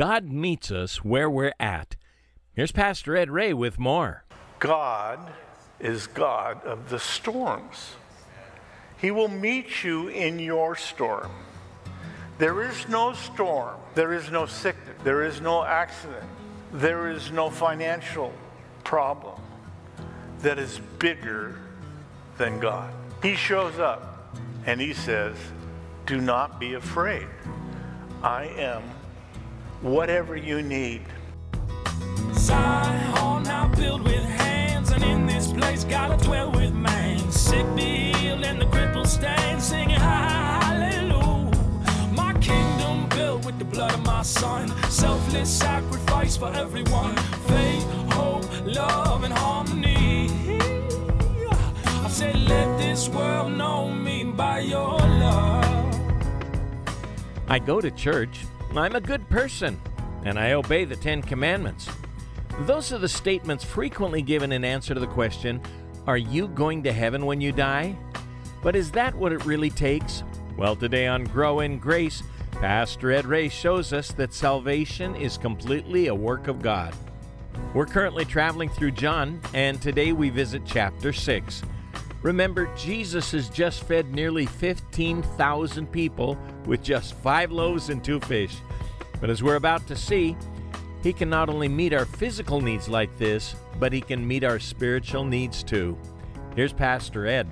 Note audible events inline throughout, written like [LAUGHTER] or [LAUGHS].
God meets us where we're at. Here's Pastor Ed Ray with more. God is God of the storms. He will meet you in your storm. There is no storm, there is no sickness, there is no accident, there is no financial problem that is bigger than God. He shows up and he says, Do not be afraid. I am whatever you need. Zion now built with hands, and in this place gotta dwell with man. Sick be healed and the crippled stand, singing hallelujah. My kingdom built with the blood of my son, selfless sacrifice for everyone. Faith, hope, love, and harmony. I said, let this world know me by your love. I go to church, I'm a good person, and I obey the Ten Commandments. Those are the statements frequently given in answer to the question, Are you going to heaven when you die? But is that what it really takes? Well, today on Grow in Grace, Pastor Ed Ray shows us that salvation is completely a work of God. We're currently traveling through John, and today we visit chapter 6. Remember, Jesus has just fed nearly 15,000 people with just five loaves and two fish. But as we're about to see, he can not only meet our physical needs like this, but He can meet our spiritual needs too. Here's Pastor Ed.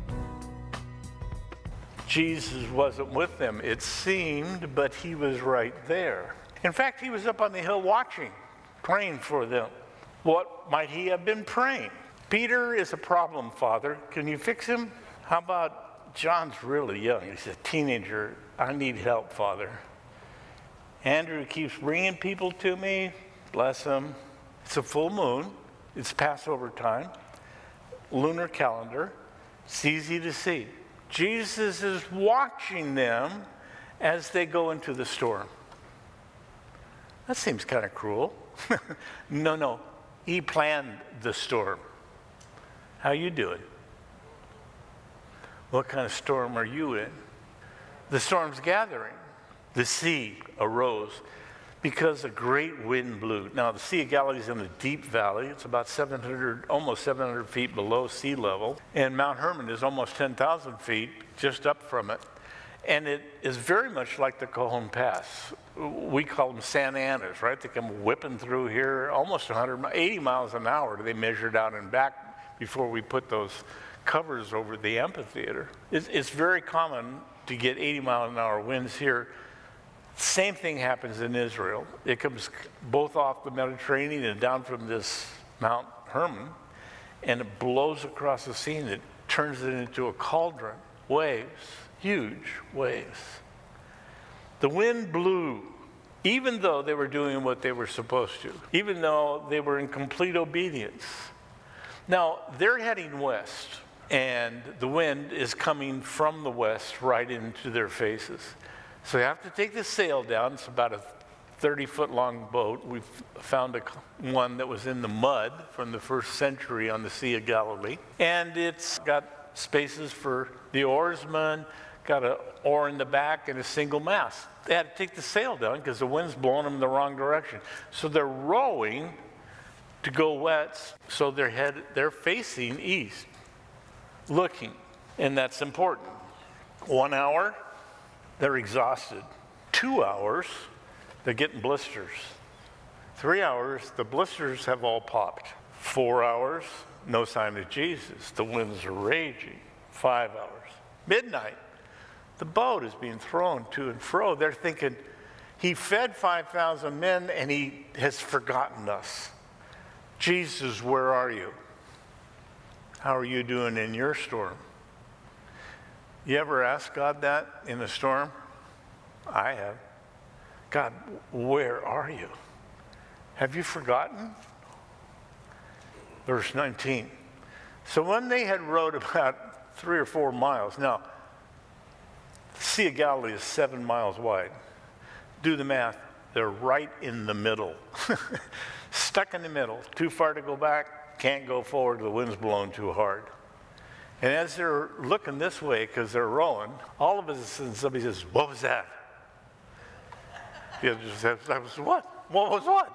Jesus wasn't with them, it seemed, but he was right there. In fact, he was up on the hill watching, praying for them. What might he have been praying? Peter is a problem, Father. Can you fix him? How about John's really young? He's a teenager. I need help, Father. Andrew keeps bringing people to me. Bless him. It's a full moon. It's Passover time. Lunar calendar. It's easy to see. Jesus is watching them as they go into the storm. That seems kind of cruel. [LAUGHS] no, no. He planned the storm. How you doing? What kind of storm are you in? The storm's gathering. The sea arose because a great wind blew. Now, the Sea of Galilee is in a deep valley. It's about 700, almost 700 feet below sea level. And Mount Hermon is almost 10,000 feet just up from it. And it is very much like the Cajon Pass. We call them Santa Anas, right? They come whipping through here almost 100, 80 miles an hour. They measured out and back before we put those covers over the amphitheater. It's, it's very common to get 80 mile an hour winds here. Same thing happens in Israel. It comes both off the Mediterranean and down from this Mount Hermon, and it blows across the sea and it turns it into a cauldron. Waves, huge waves. The wind blew, even though they were doing what they were supposed to, even though they were in complete obedience. Now, they're heading west, and the wind is coming from the west right into their faces. So they have to take the sail down. It's about a 30 foot long boat. We found a, one that was in the mud from the first century on the Sea of Galilee. And it's got spaces for the oarsmen, got an oar in the back, and a single mast. They had to take the sail down because the wind's blowing them the wrong direction. So they're rowing to go west, so they're, head, they're facing east, looking. And that's important. One hour, they're exhausted. Two hours, they're getting blisters. Three hours, the blisters have all popped. Four hours, no sign of Jesus. The winds are raging. Five hours. Midnight, the boat is being thrown to and fro. They're thinking, he fed 5,000 men and he has forgotten us. Jesus, where are you? How are you doing in your storm? You ever ask God that in a storm? I have. God, where are you? Have you forgotten? Verse 19. So when they had rowed about three or four miles, now, the Sea of Galilee is seven miles wide. Do the math. They're right in the middle. [LAUGHS] Stuck in the middle. Too far to go back, can't go forward, the wind's blowing too hard. And as they're looking this way, because they're rowing, all of a sudden somebody says, What was that? The other says, That was what? What was what?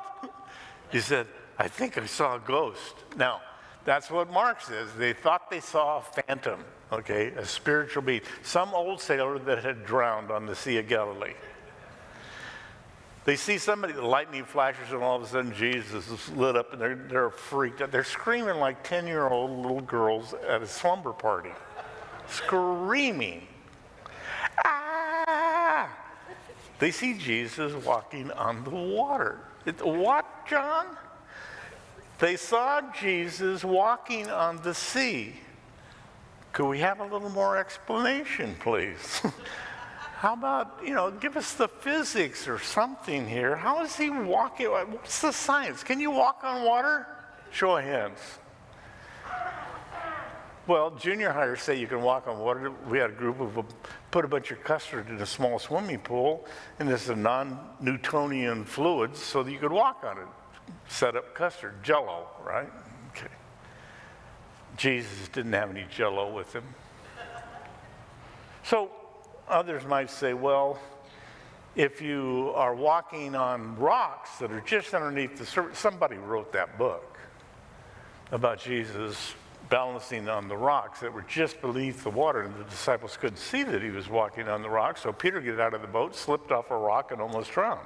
He said, I think I saw a ghost. Now, that's what Mark says. They thought they saw a phantom, okay, a spiritual being, some old sailor that had drowned on the Sea of Galilee. They see somebody, the lightning flashes, and all of a sudden Jesus is lit up and they're, they're freaked out. They're screaming like 10 year old little girls at a slumber party, screaming. Ah! They see Jesus walking on the water. It, what, John? They saw Jesus walking on the sea. Could we have a little more explanation, please? [LAUGHS] How about, you know, give us the physics or something here. How is he walking? What's the science? Can you walk on water? Show of hands. Well, junior hires say you can walk on water. We had a group of put a bunch of custard in a small swimming pool, and this is a non-Newtonian fluid, so that you could walk on it. Set up custard, Jello, right? Okay. Jesus didn't have any Jello with him. So others might say, well, if you are walking on rocks that are just underneath the surface, somebody wrote that book about Jesus balancing on the rocks that were just beneath the water, and the disciples couldn't see that he was walking on the rocks. So Peter got out of the boat, slipped off a rock, and almost drowned.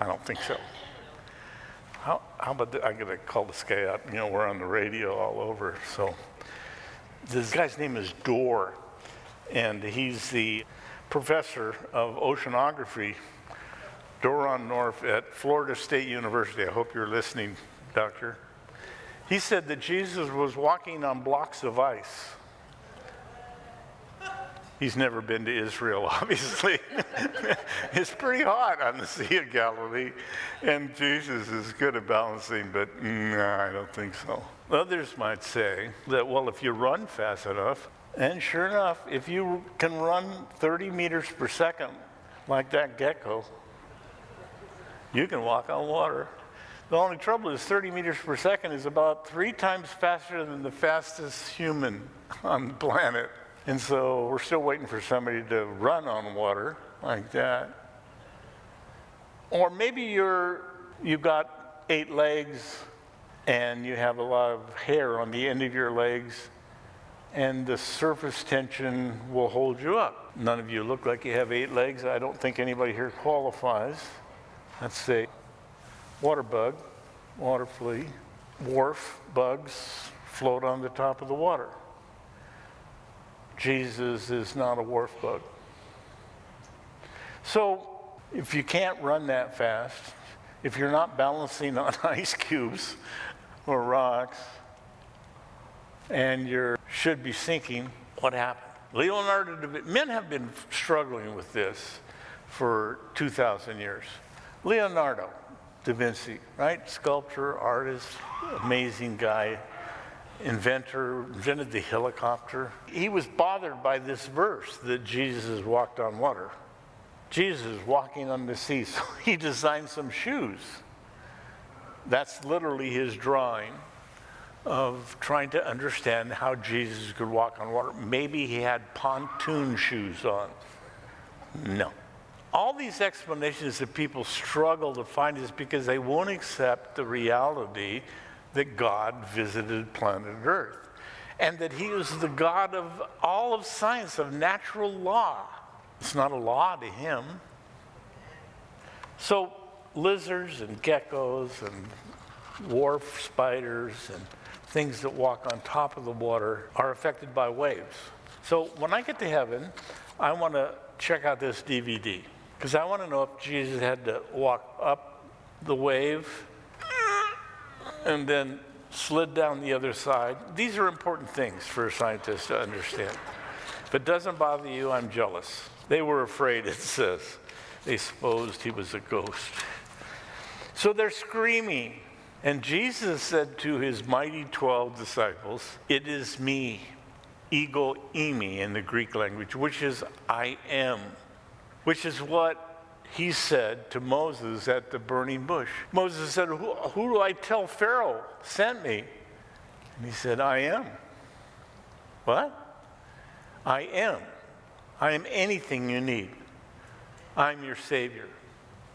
I don't think so. How, how about I'm going to call this guy up. You know, we're on the radio all over. So this guy's name is Dorr and he's the professor of oceanography, Doron Nof at Florida State University. I hope you're listening, doctor. He said that Jesus was walking on blocks of ice. He's never been to Israel, [LAUGHS] obviously. [LAUGHS] it's pretty hot on the Sea of Galilee, and Jesus is good at balancing, but I don't think so. Others might say that, well, if you run fast enough, and sure enough, if you can run 30 meters per second like that gecko, you can walk on water. The only trouble is 30 meters per second is about three times faster than the fastest human [LAUGHS] on the planet. And so we're still waiting for somebody to run on water like that. Or maybe you're, you've got eight legs and you have a lot of hair on the end of your legs and the surface tension will hold you up. None of you look like you have eight legs. I don't think anybody here qualifies. Let's say water bug, water flea, wharf bugs float on the top of the water. Jesus is not a wharf bug. So if you can't run that fast, if you're not balancing [LAUGHS] on ice cubes or rocks, and you should be thinking, what happened? Leonardo da Vinci, men have been struggling with this for 2,000 years. Leonardo da Vinci, right? Sculptor, artist, amazing guy, inventor, invented the helicopter. He was bothered by this verse that Jesus walked on water. Jesus walking on the sea, [LAUGHS] so he designed some shoes. That's literally his drawing of trying to understand how Jesus could walk on water. Maybe he had pontoon shoes on. No. All these explanations that people struggle to find is because they won't accept the reality that God visited planet Earth and that he is the God of all of science, of natural law. It's not a law to him. So, lizards and geckos and wharf spiders and things that walk on top of the water are affected by waves. So when I get to heaven, I want to check out this DVD because I want to know if Jesus had to walk up the wave and then slid down the other side. These are important things for a scientist to understand. If it doesn't bother you, I'm jealous. They were afraid, [LAUGHS] it says. They supposed he was a ghost. So they're screaming. And Jesus said to his mighty 12 disciples, It is me, ego eimi in the Greek language, which is I am, which is what he said to Moses at the burning bush. Moses said, Who, who do I tell Pharaoh sent me? And he said, I am. What? I am. I am anything you need. I'm your Savior.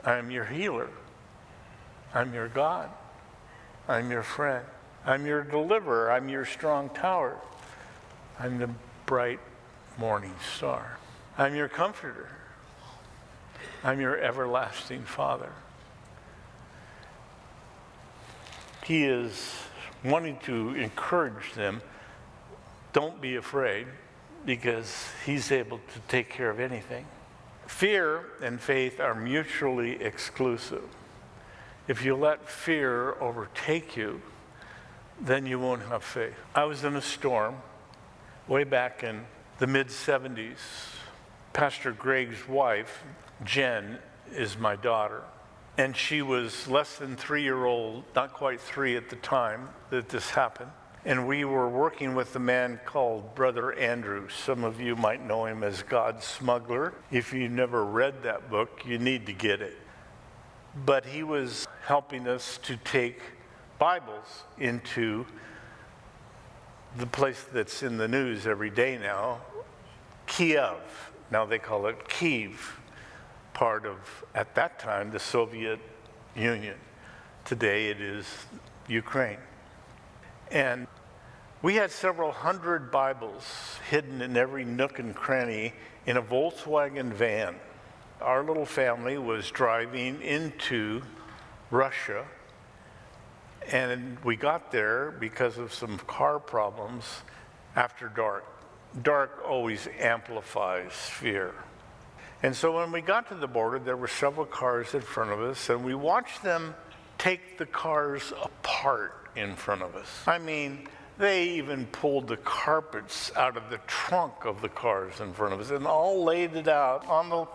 I'm your healer. I'm your God. I'm your friend. I'm your deliverer. I'm your strong tower. I'm the bright morning star. I'm your comforter. I'm your everlasting Father. He is wanting to encourage them don't be afraid because He's able to take care of anything. Fear and faith are mutually exclusive. If you let fear overtake you, then you won't have faith. I was in a storm way back in the mid 70s. Pastor Greg's wife, Jen, is my daughter. And she was less than three year old, not quite three at the time that this happened. And we were working with a man called Brother Andrew. Some of you might know him as God's Smuggler. If you've never read that book, you need to get it. But he was helping us to take Bibles into the place that's in the news every day now, Kiev. Now they call it Kiev, part of, at that time, the Soviet Union. Today it is Ukraine. And we had several hundred Bibles hidden in every nook and cranny in a Volkswagen van. Our little family was driving into Russia, and we got there because of some car problems after dark. Dark always amplifies fear. And so when we got to the border, there were several cars in front of us, and we watched them take the cars apart in front of us. I mean, they even pulled the carpets out of the trunk of the cars in front of us and all laid it out on the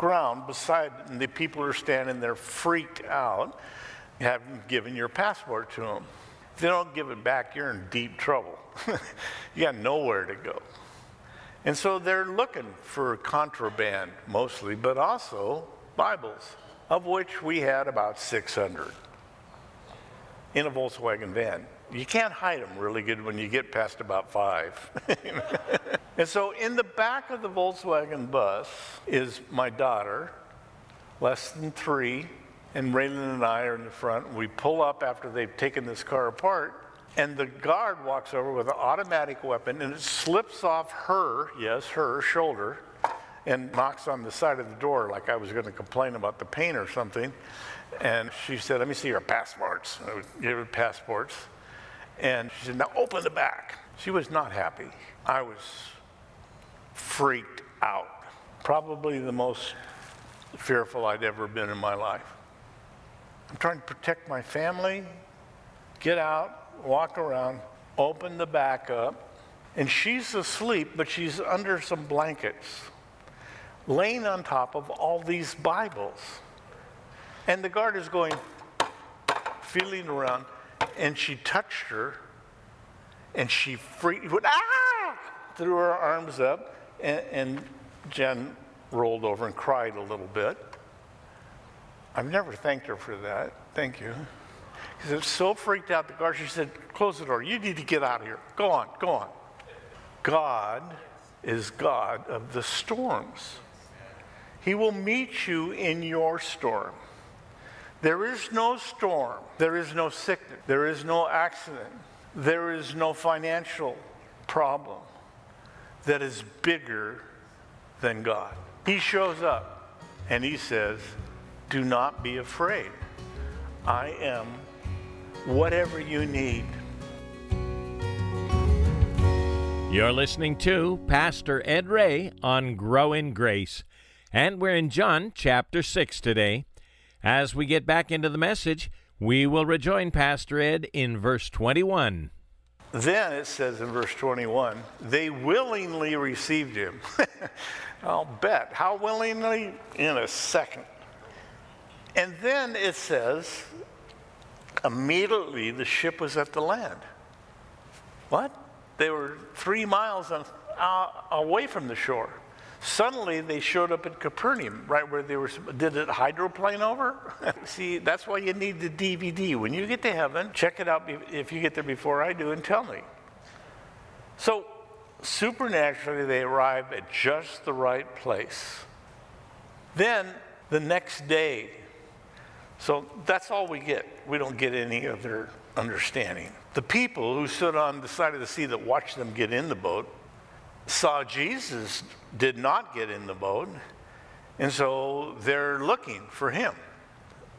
ground beside. And the people are standing there freaked out. You haven't given your passport to them. If they don't give it back, you're in deep trouble. [LAUGHS] you got nowhere to go. And so they're looking for contraband mostly, but also Bibles, of which we had about 600 in a Volkswagen van you can't hide them really good when you get past about five. [LAUGHS] and so in the back of the Volkswagen bus is my daughter, less than three, and Raylan and I are in the front. We pull up after they've taken this car apart, and the guard walks over with an automatic weapon, and it slips off her, yes, her shoulder, and knocks on the side of the door like I was going to complain about the pain or something. And she said, Let me see your passports. I gave her passports. And she said, Now open the back. She was not happy. I was freaked out. Probably the most fearful I'd ever been in my life. I'm trying to protect my family, get out, walk around, open the back up, and she's asleep, but she's under some blankets, laying on top of all these Bibles. And the guard is going, feeling around and she touched her, and she freaked, ah! Threw her arms up, and, and Jen rolled over and cried a little bit. I've never thanked her for that. Thank you. Because it so freaked out the guard, she said, Close the door. You need to get out of here. Go on, go on. God is God of the storms. He will meet you in your storm. There is no storm, there is no sickness, there is no accident, there is no financial problem that is bigger than God. He shows up and he says, Do not be afraid. I am whatever you need. You're listening to Pastor Ed Ray on Grow in Grace, and we're in John chapter 6 today. As we get back into the message, we will rejoin Pastor Ed in verse 21. Then it says in verse 21, they willingly received him. [LAUGHS] I'll bet. How willingly? In a second. And then it says, immediately the ship was at the land. What? They were three miles uh, away from the shore. Suddenly they showed up at Capernaum, right where they were. Did it hydroplane over? [LAUGHS] See, that's why you need the DVD. When you get to heaven, check it out if you get there before I do and tell me. So, supernaturally, they arrive at just the right place. Then, the next day, So that's all we get. We don't get any other understanding. The people who stood on the side of the sea that watched them get in the boat saw Jesus did not get in the boat, and so they're looking for him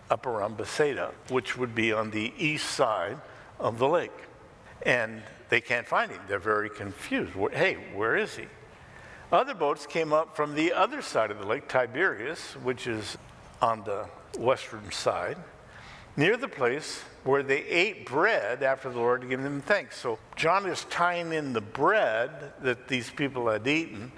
up around Bethsaida, which would be on the east side of the lake. And they can't find him. They're very confused. Hey, where is he? Other boats came up from the other side of the lake, Tiberias, which is on the western side, near the place where they ate bread after the Lord had given them thanks. So John is tying in the bread that these people had eaten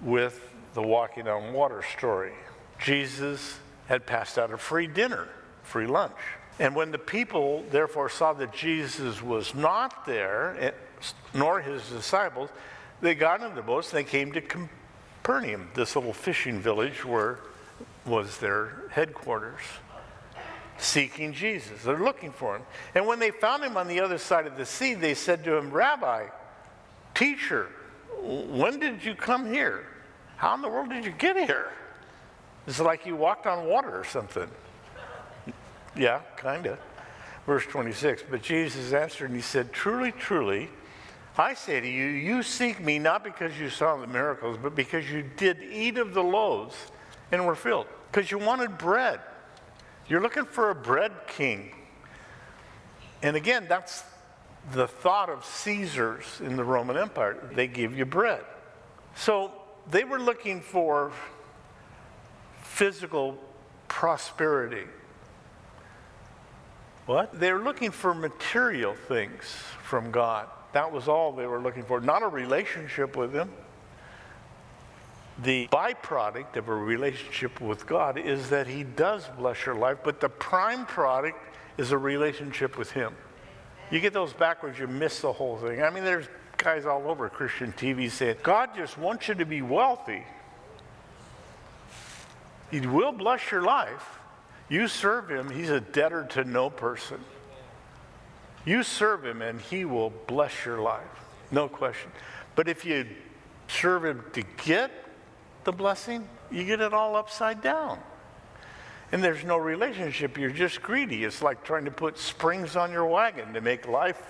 with the walking on water story. Jesus had passed out a free dinner, free lunch. And when the people therefore saw that Jesus was not there, eh, nor his disciples, they got into the boats and they came to Capernaum, this little fishing village where was their headquarters, seeking Jesus. They're looking for him. And when they found him on the other side of the sea, they said to him, Rabbi, teacher, when did you come here? How in the world did you get here? It's like you walked on water or something. Yeah, kind of. Verse 26. But Jesus answered and he said, Truly, truly, I say to you, you seek me not because you saw the miracles, but because you did eat of the loaves and were filled. Because you wanted bread. You're looking for a bread king. And again, that's the thought of Caesars in the Roman Empire. They give you bread. So they were looking for physical prosperity. What? They were looking for material things from God. That was all they were looking for, not a relationship with Him. The byproduct of a relationship with God is that He does bless your life, but the prime product is a relationship with Him. You get those backwards, you miss the whole thing. I mean, there's guys all over Christian TV saying, God just wants you to be wealthy. He will bless your life. You serve him, he's a debtor to no person. You serve him and he will bless your life. No question. But if you serve him to get the blessing, you get it all upside down. And there's no relationship. You're just greedy. It's like trying to put springs on your wagon to make life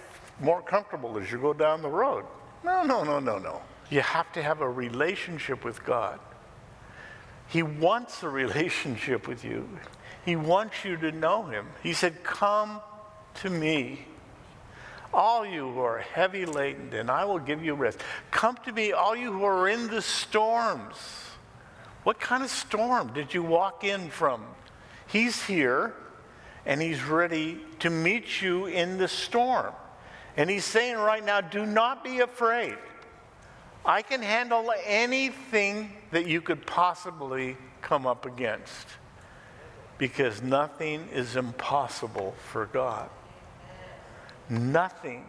more comfortable as you go down the road. No, no, no, no, no. You have to have a relationship with God. He wants a relationship with you. He wants you to know him. He said, Come to me, all you who are heavy laden, and I will give you rest. Come to me, all you who are in the storms. What kind of storm did you walk in from? He's here, and he's ready to meet you in the storm. And he's saying right now, do not be afraid. I can handle anything that you could possibly come up against because nothing is impossible for God. Nothing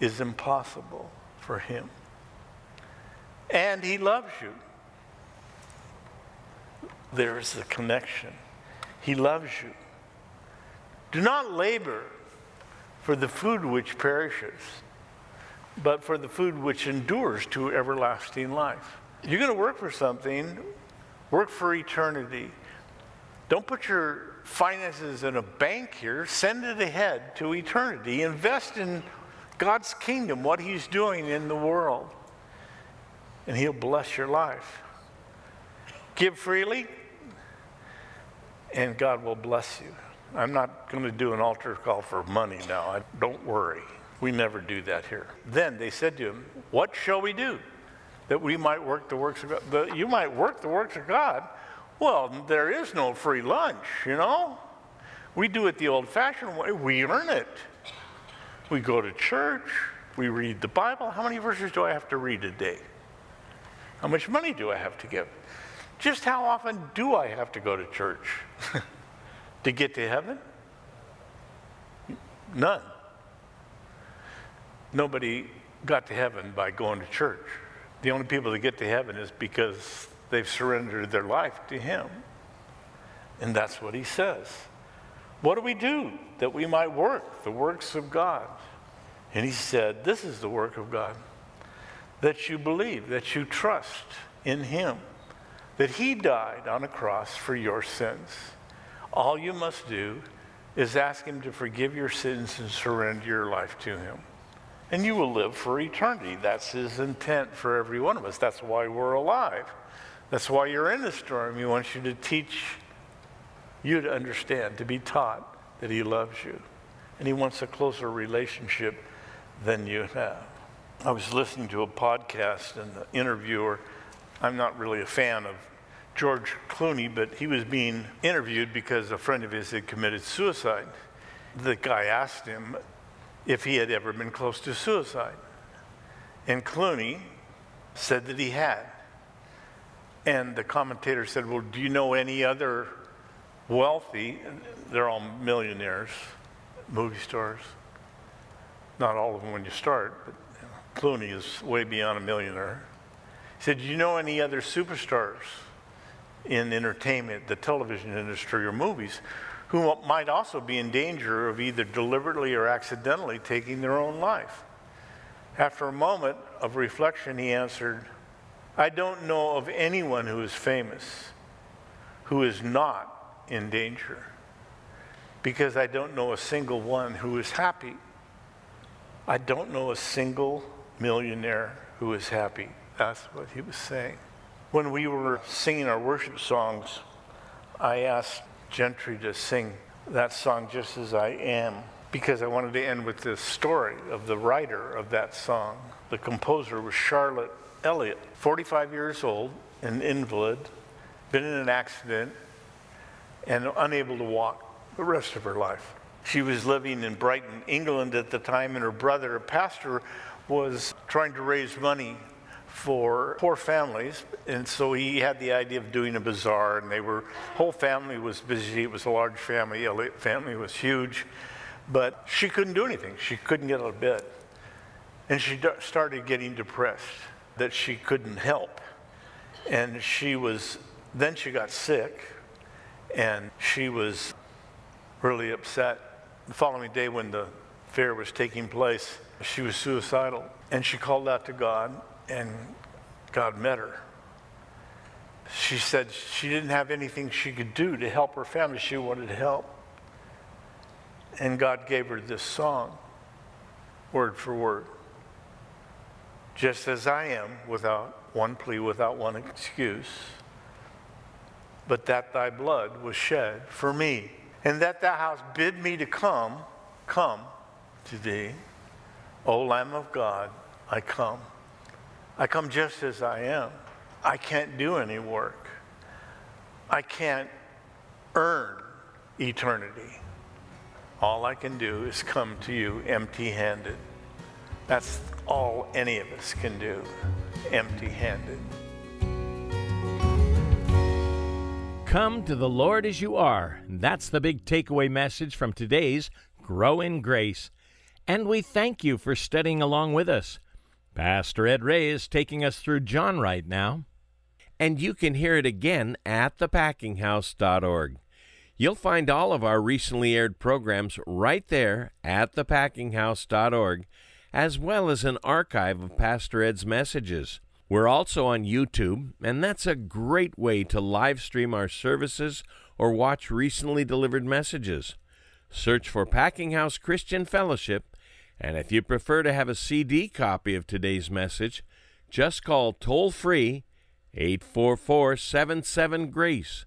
is impossible for Him. And He loves you. There is a connection. He loves you. Do not labor for the food which perishes, but for the food which endures to everlasting life. You're going to work for something, work for eternity. Don't put your finances in a bank here, send it ahead to eternity. Invest in God's kingdom, what He's doing in the world, and He'll bless your life. Give freely, and God will bless you. I'm not going to do an altar call for money now. I, don't worry. We never do that here. Then they said to him, What shall we do that we might work the works of God? The, you might work the works of God. Well, there is no free lunch, you know? We do it the old fashioned way. We earn it. We go to church. We read the Bible. How many verses do I have to read a day? How much money do I have to give? Just how often do I have to go to church? [LAUGHS] to get to heaven? None. Nobody got to heaven by going to church. The only people that get to heaven is because they've surrendered their life to Him. And that's what He says. What do we do that we might work the works of God? And He said, This is the work of God that you believe, that you trust in Him, that He died on a cross for your sins All you must do is ask Him to forgive your sins and surrender your life to Him. And you will live for eternity. That's His intent for every one of us. That's why we're alive. That's why you're in the storm. He wants you to teach you to understand, to be taught that He loves you. And He wants a closer relationship than you have. I was listening to a podcast, and the interviewer, I'm not really a fan of George Clooney, but he was being interviewed because a friend of his had committed suicide. The guy asked him if he had ever been close to suicide. And Clooney said that he had. And the commentator said, Well, do you know any other wealthy, they're all millionaires, movie stars? Not all of them when you start, but Clooney is way beyond a millionaire. He said, Do you know any other superstars in entertainment, the television industry, or movies who might also be in danger of either deliberately or accidentally taking their own life? After a moment of reflection, he answered, I don't know of anyone who is famous who is not in danger because I don't know a single one who is happy. I don't know a single millionaire who is happy. That's what he was saying. When we were singing our worship songs, I asked Gentry to sing that song just as I am because I wanted to end with the story of the writer of that song. The composer was Charlotte Elliott, 45 years old, an invalid, been in an accident, and unable to walk the rest of her life. She was living in Brighton, England at the time, and her brother, a pastor, was trying to raise money for poor families, and so he had the idea of doing a bazaar, and they were whole family was busy. It was a large family. Elliott family was huge, but she couldn't do anything. She couldn't get out of bed, and she started getting depressed that she couldn't help, and she was. Then she got sick, and she was really upset. The following day, when the fair was taking place, she was suicidal. And she called out to God, and God met her. She said she didn't have anything she could do to help her family. She wanted help. And God gave her this song, word for word. Just as I am, without one plea, without one excuse, but that thy blood was shed for me, and that thou hast bid me to come, come to thee. O Lamb of God, I come. I come just as I am. I can't do any work. I can't earn eternity. All I can do is come to you empty handed. That's all any of us can do, empty handed. Come to the Lord as you are. That's the big takeaway message from today's Grow in Grace. And we thank you for studying along with us. Pastor Ed Ray is taking us through John right now. And you can hear it again at thepackinghouse.org. You'll find all of our recently aired programs right there at thepackinghouse.org, as well as an archive of Pastor Ed's messages. We're also on YouTube, and that's a great way to live stream our services or watch recently delivered messages. Search for Packing House Christian Fellowship and if you prefer to have a CD copy of today's message, just call toll free 844 77 Grace.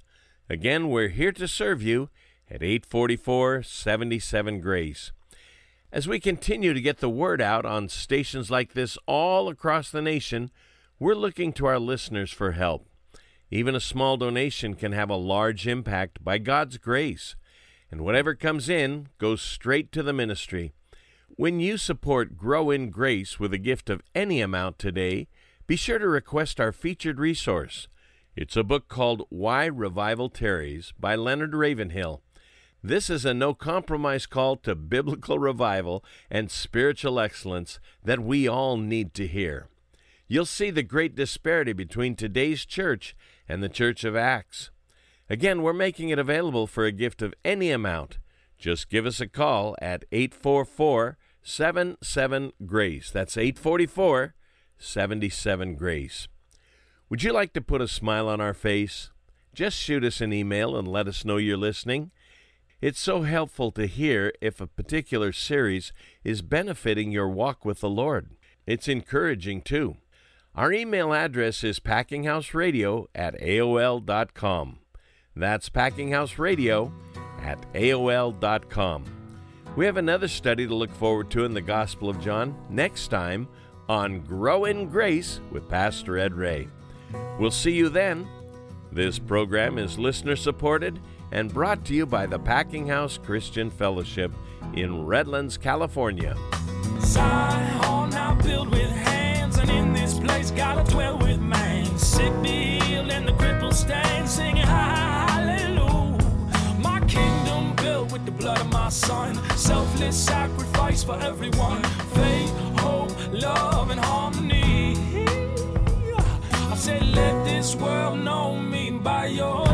Again, we're here to serve you at 844 77 Grace. As we continue to get the word out on stations like this all across the nation, we're looking to our listeners for help. Even a small donation can have a large impact by God's grace, and whatever comes in goes straight to the ministry. When you support Grow in Grace with a gift of any amount today, be sure to request our featured resource. It's a book called Why Revival Tarries by Leonard Ravenhill. This is a no compromise call to biblical revival and spiritual excellence that we all need to hear. You'll see the great disparity between today's church and the Church of Acts. Again, we're making it available for a gift of any amount. Just give us a call at 844 77 Grace. That's 844 77 Grace. Would you like to put a smile on our face? just shoot us an email and let us know you're listening. It's so helpful to hear if a particular series is benefiting your walk with the Lord. It's encouraging too. Our email address is packinghouseradio at AOL.com. That's packinghouseradio at AOL.com. We have another study to look forward to in the Gospel of John next time on Grow in Grace with Pastor Ed Ray. We'll see you then. This program is listener supported and brought to you by the Packing House Christian Fellowship in Redlands, California. Zion now built with hands, and in this place gotta dwell with man. Sick healed, and the stand, singing hallelujah. With the blood of my son, selfless sacrifice for everyone. Faith, hope, love, and harmony. I say, let this world know me by your